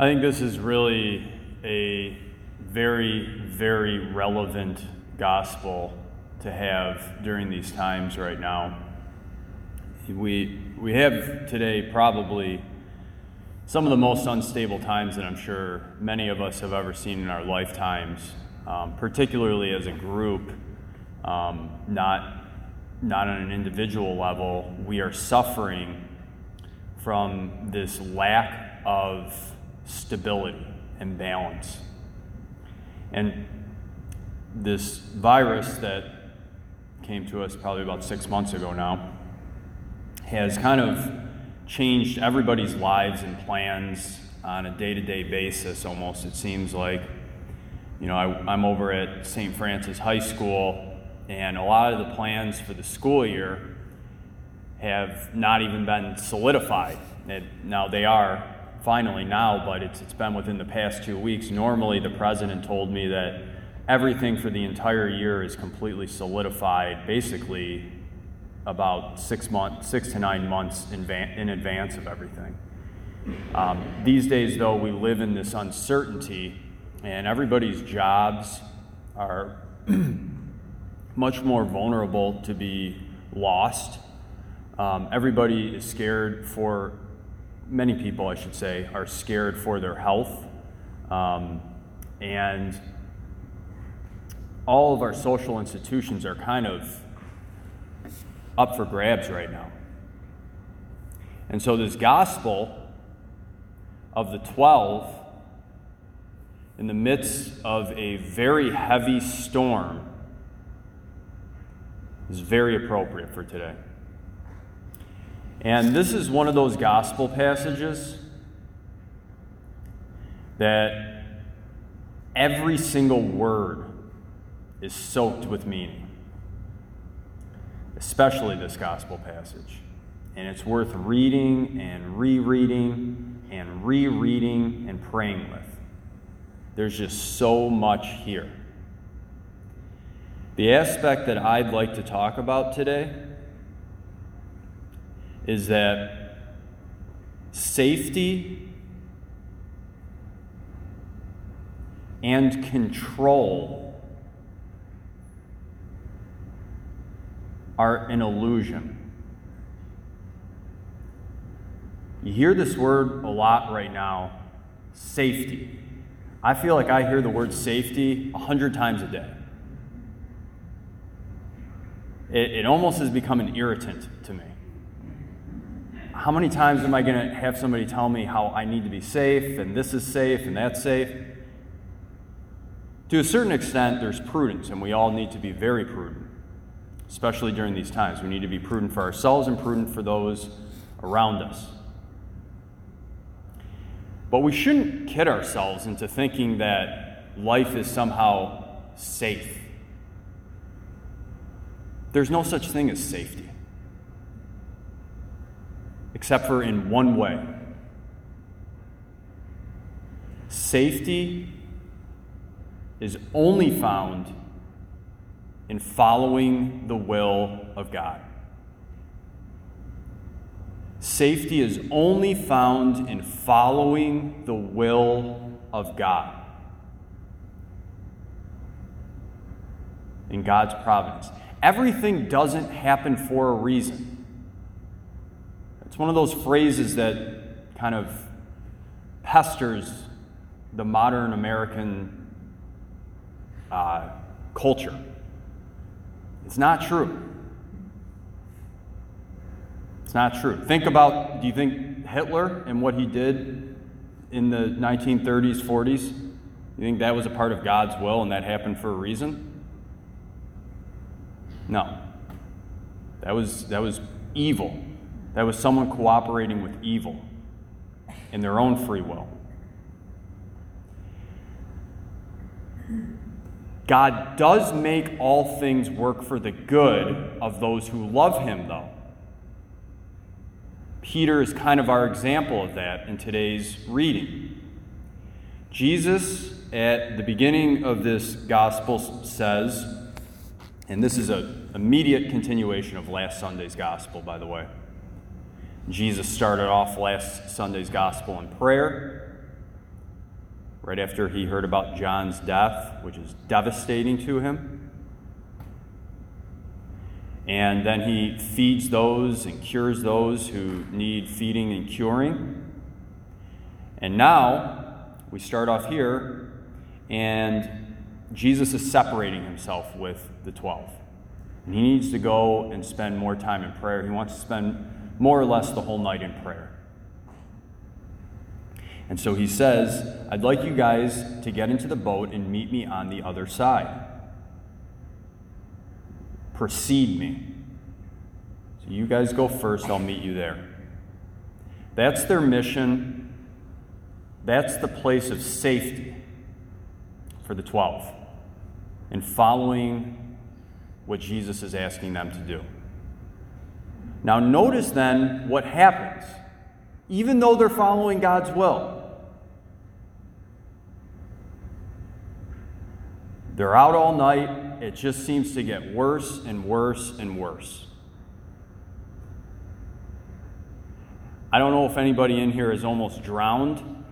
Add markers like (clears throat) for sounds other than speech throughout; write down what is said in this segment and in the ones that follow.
I think this is really a very, very relevant gospel to have during these times right now. We, we have today probably some of the most unstable times that I'm sure many of us have ever seen in our lifetimes, um, particularly as a group, um, not, not on an individual level. We are suffering from this lack of stability and balance. And this virus that came to us probably about six months ago now has kind of changed everybody's lives and plans on a day to day basis almost, it seems like. You know, I, am over at St. Francis High School, and a lot of the plans for the school year have not even been solidified. It, now they are finally now, but it's, it's been within the past two weeks. Normally, the president told me that everything for the entire year is completely solidified, basically about six months, six to nine months in, in advance of everything. Um, these days, though, we live in this uncertainty, and everybody's jobs are (clears throat) much more vulnerable to be lost. Um, everybody is scared for many people, I should say, are scared for their health. Um, and all of our social institutions are kind of up for grabs right now. And so, this gospel of the 12, in the midst of a very heavy storm, is very appropriate for today. And this is one of those gospel passages that every single word is soaked with meaning, especially this gospel passage. And it's worth reading and rereading and rereading and praying with. There's just so much here. The aspect that I'd like to talk about today is that safety and control are an illusion. You hear this word a lot right now safety. I feel like I hear the word safety a hundred times a day. It, it almost has become an irritant to me how many times am I going to have somebody tell me how I need to be safe and this is safe and that's safe? To a certain extent, there's prudence, and we all need to be very prudent, especially during these times. We need to be prudent for ourselves and prudent for those around us. But we shouldn't kid ourselves into thinking that life is somehow safe. There's no such thing as safety except for in one way safety is only found in following the will of God. Safety is only found in following the will of God. In God's providence. Everything doesn't happen for a reason. It's one of those phrases that kind of pesters the modern American uh, culture. It's not true. It's not true. Think about do you think Hitler and what he did in the 1930s, 40s? You think that was a part of God's will and that happened for a reason? No. That was, that was evil. That was someone cooperating with evil in their own free will. God does make all things work for the good of those who love him, though. Peter is kind of our example of that in today's reading. Jesus, at the beginning of this gospel, says, and this is an immediate continuation of last Sunday's gospel, by the way. Jesus started off last Sunday's gospel in prayer. right after he heard about John's death, which is devastating to him. And then he feeds those and cures those who need feeding and curing. And now we start off here, and Jesus is separating himself with the 12. And he needs to go and spend more time in prayer. He wants to spend more or less the whole night in prayer. And so he says, I'd like you guys to get into the boat and meet me on the other side. Precede me. So you guys go first, I'll meet you there. That's their mission. That's the place of safety for the 12 in following what Jesus is asking them to do. Now, notice then what happens. Even though they're following God's will, They're out all night. It just seems to get worse and worse and worse. I don't know if anybody in here is almost drowned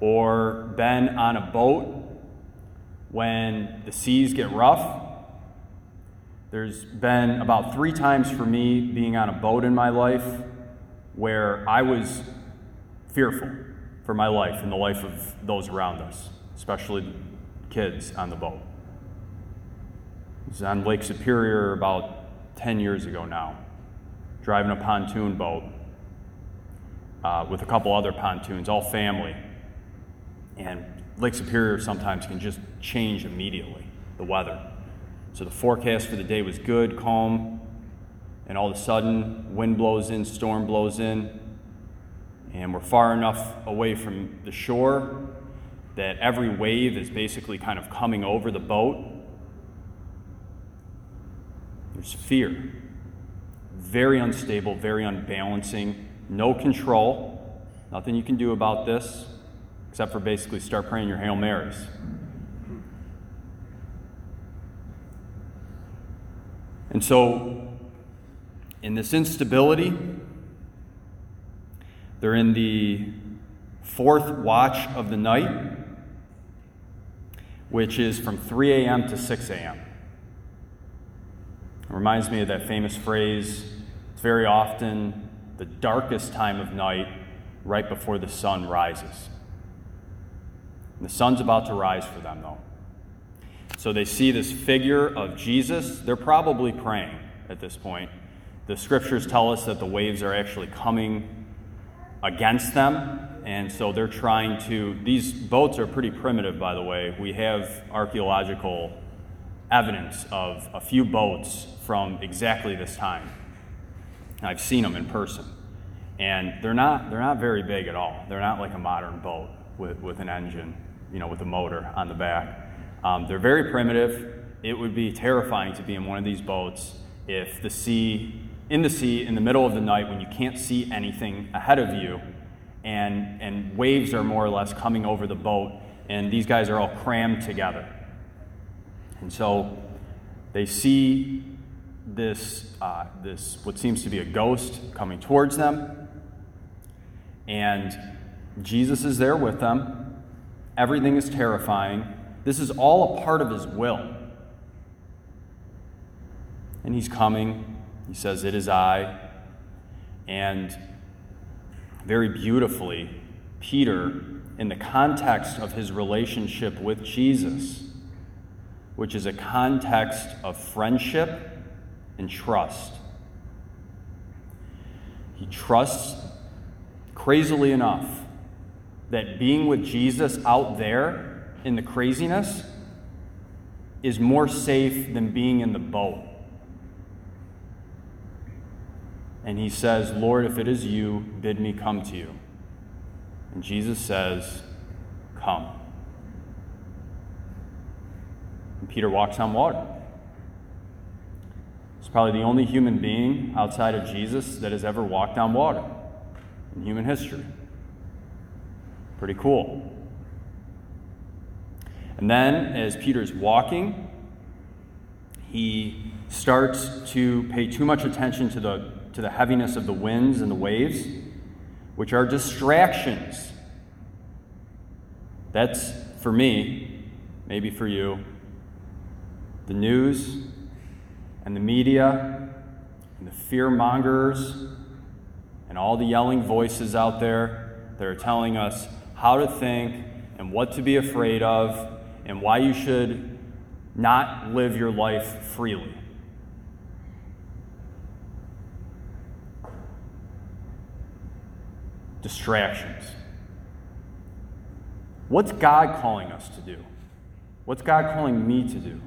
or been on a boat when the seas get rough. There's been about three times for me being on a boat in my life where I was fearful for my life and the life of those around us, especially kids on the boat. It was on Lake Superior about 10 years ago now, driving a pontoon boat uh, with a couple other pontoons, all family. And Lake Superior sometimes can just change immediately, the weather. So the forecast for the day was good, calm, and all of a sudden, wind blows in, storm blows in, and we're far enough away from the shore that every wave is basically kind of coming over the boat. There's fear. Very unstable, very unbalancing, no control. Nothing you can do about this except for basically start praying your Hail Marys. And so, in this instability, they're in the fourth watch of the night which is from 3 a.m. to 6 a.m. It reminds me of that famous phrase it's very often the darkest time of night right before the sun rises. And the sun's about to rise for them, though. So they see this figure of Jesus. They're probably praying at this point. The scriptures tell us that the waves are actually coming against them and so they're trying to. These boats are pretty primitive, by the way. We have archaeological evidence of a few boats from exactly this time. I've seen them in person. And they're not, they're not very big at all. They're not like a modern boat with, with an engine, you know, with a motor on the back. Um, they're very primitive. It would be terrifying to be in one of these boats if the sea, in the sea, in the middle of the night, when you can't see anything ahead of you, and, and waves are more or less coming over the boat, and these guys are all crammed together. And so they see this, uh, this what seems to be a ghost coming towards them, and Jesus is there with them. Everything is terrifying. This is all a part of his will. And he's coming. He says, It is I. And very beautifully Peter in the context of his relationship with Jesus, which is a context of friendship and trust. He trusts, crazily enough, that being with Jesus out there in the craziness is more safe than being in the boat. and he says, Lord, if it is you, bid me come to you. And Jesus says, Come. And Peter walks on water. He's probably the only human being outside of Jesus that has ever walked on water in human history. Pretty cool. And then, as Peter's walking, he starts to pay too much attention to the to the heaviness of the winds and the waves, which are distractions. That's for me, maybe for you. The news and the media and the fear mongers and all the yelling voices out there that are telling us how to think and what to be afraid of and why you should not live your life freely. Distractions. What's God calling us to do? What's God calling me to do?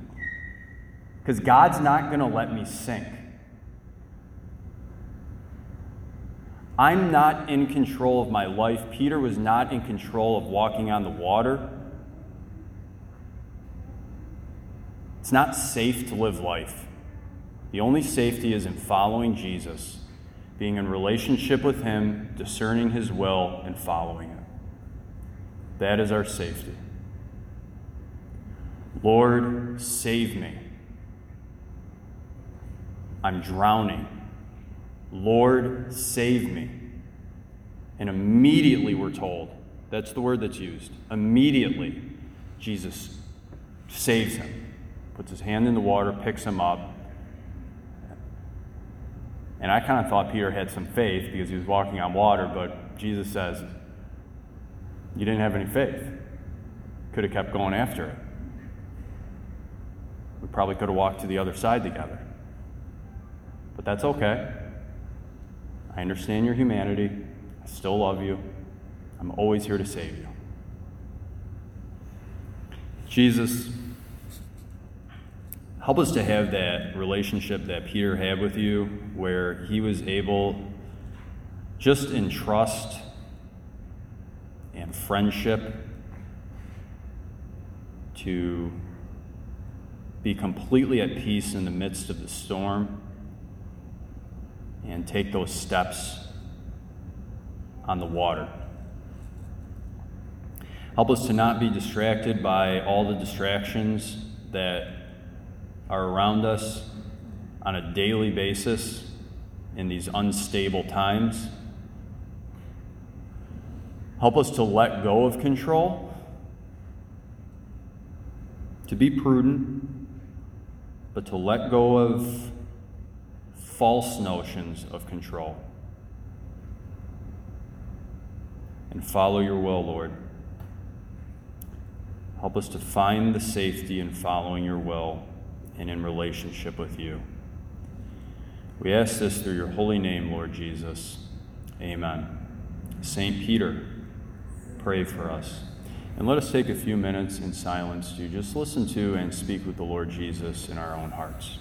Because God's not going to let me sink. I'm not in control of my life. Peter was not in control of walking on the water. It's not safe to live life. The only safety is in following Jesus, being in relationship with Him, discerning His will, and following it. That is our safety. Lord, save me. I'm drowning. Lord, save me. And immediately we're told, that's the word that's used. Immediately, Jesus saves him, puts his hand in the water, picks him up. And I kind of thought Peter had some faith because he was walking on water, but Jesus says, You didn't have any faith. Could have kept going after it. We probably could have walked to the other side together. But that's okay. I understand your humanity. I still love you. I'm always here to save you. Jesus, help us to have that relationship that Peter had with you where he was able, just in trust and friendship, to be completely at peace in the midst of the storm and take those steps on the water. Help us to not be distracted by all the distractions that are around us on a daily basis in these unstable times. Help us to let go of control, to be prudent, but to let go of false notions of control. And follow your will, Lord. Help us to find the safety in following your will and in relationship with you. We ask this through your holy name, Lord Jesus. Amen. St. Peter, pray for us. And let us take a few minutes in silence to just listen to and speak with the Lord Jesus in our own hearts.